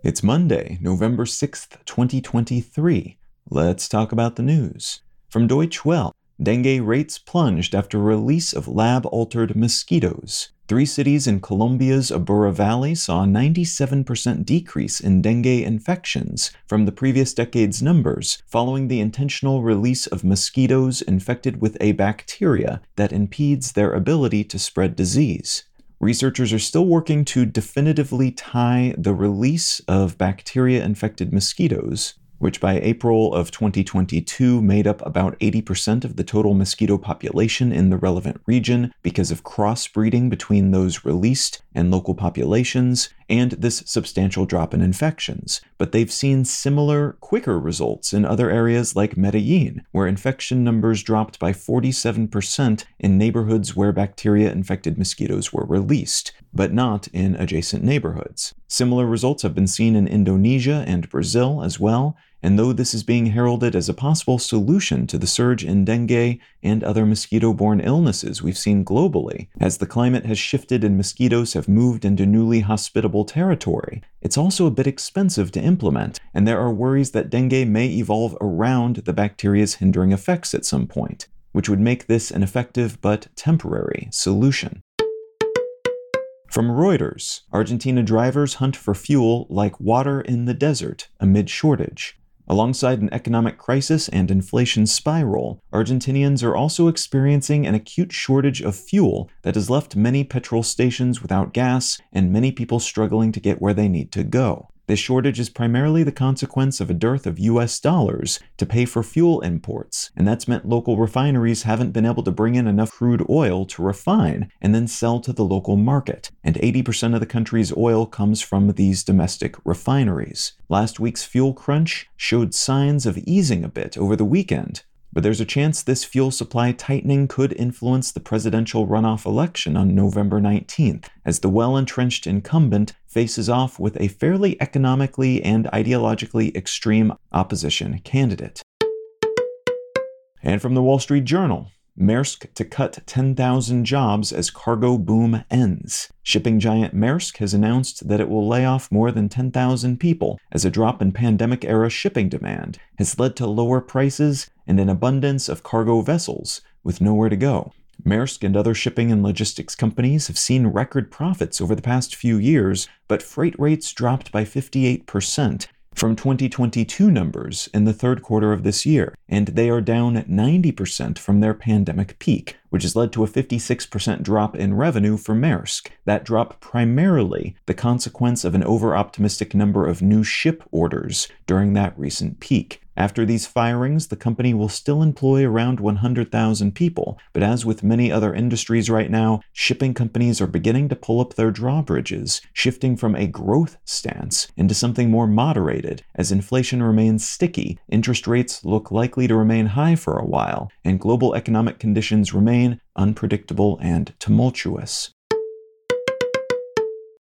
It's Monday, November 6th, 2023. Let's talk about the news. From Deutsche Welle, dengue rates plunged after release of lab altered mosquitoes. Three cities in Colombia's Aburra Valley saw a 97% decrease in dengue infections from the previous decade's numbers following the intentional release of mosquitoes infected with a bacteria that impedes their ability to spread disease. Researchers are still working to definitively tie the release of bacteria infected mosquitoes which by April of 2022 made up about 80% of the total mosquito population in the relevant region because of crossbreeding between those released and local populations, and this substantial drop in infections. But they've seen similar, quicker results in other areas like Medellin, where infection numbers dropped by 47% in neighborhoods where bacteria infected mosquitoes were released, but not in adjacent neighborhoods. Similar results have been seen in Indonesia and Brazil as well, and though this is being heralded as a possible solution to the surge in dengue and other mosquito borne illnesses we've seen globally, as the climate has shifted and mosquitoes have moved into newly hospitable territory, it's also a bit expensive to implement, and there are worries that dengue may evolve around the bacteria's hindering effects at some point, which would make this an effective but temporary solution. From Reuters, Argentina drivers hunt for fuel like water in the desert amid shortage. Alongside an economic crisis and inflation spiral, Argentinians are also experiencing an acute shortage of fuel that has left many petrol stations without gas and many people struggling to get where they need to go. This shortage is primarily the consequence of a dearth of US dollars to pay for fuel imports, and that's meant local refineries haven't been able to bring in enough crude oil to refine and then sell to the local market. And 80% of the country's oil comes from these domestic refineries. Last week's fuel crunch showed signs of easing a bit over the weekend, but there's a chance this fuel supply tightening could influence the presidential runoff election on November 19th, as the well entrenched incumbent faces off with a fairly economically and ideologically extreme opposition candidate. And from the Wall Street Journal, Maersk to cut 10,000 jobs as cargo boom ends. Shipping giant Maersk has announced that it will lay off more than 10,000 people as a drop in pandemic era shipping demand has led to lower prices and an abundance of cargo vessels with nowhere to go. Maersk and other shipping and logistics companies have seen record profits over the past few years, but freight rates dropped by 58%, from 2022 numbers in the third quarter of this year, and they are down 90% from their pandemic peak, which has led to a 56% drop in revenue for Maersk. That drop primarily the consequence of an over optimistic number of new ship orders during that recent peak. After these firings, the company will still employ around 100,000 people, but as with many other industries right now, shipping companies are beginning to pull up their drawbridges, shifting from a growth stance into something more moderated. As inflation remains sticky, interest rates look likely to remain high for a while, and global economic conditions remain unpredictable and tumultuous.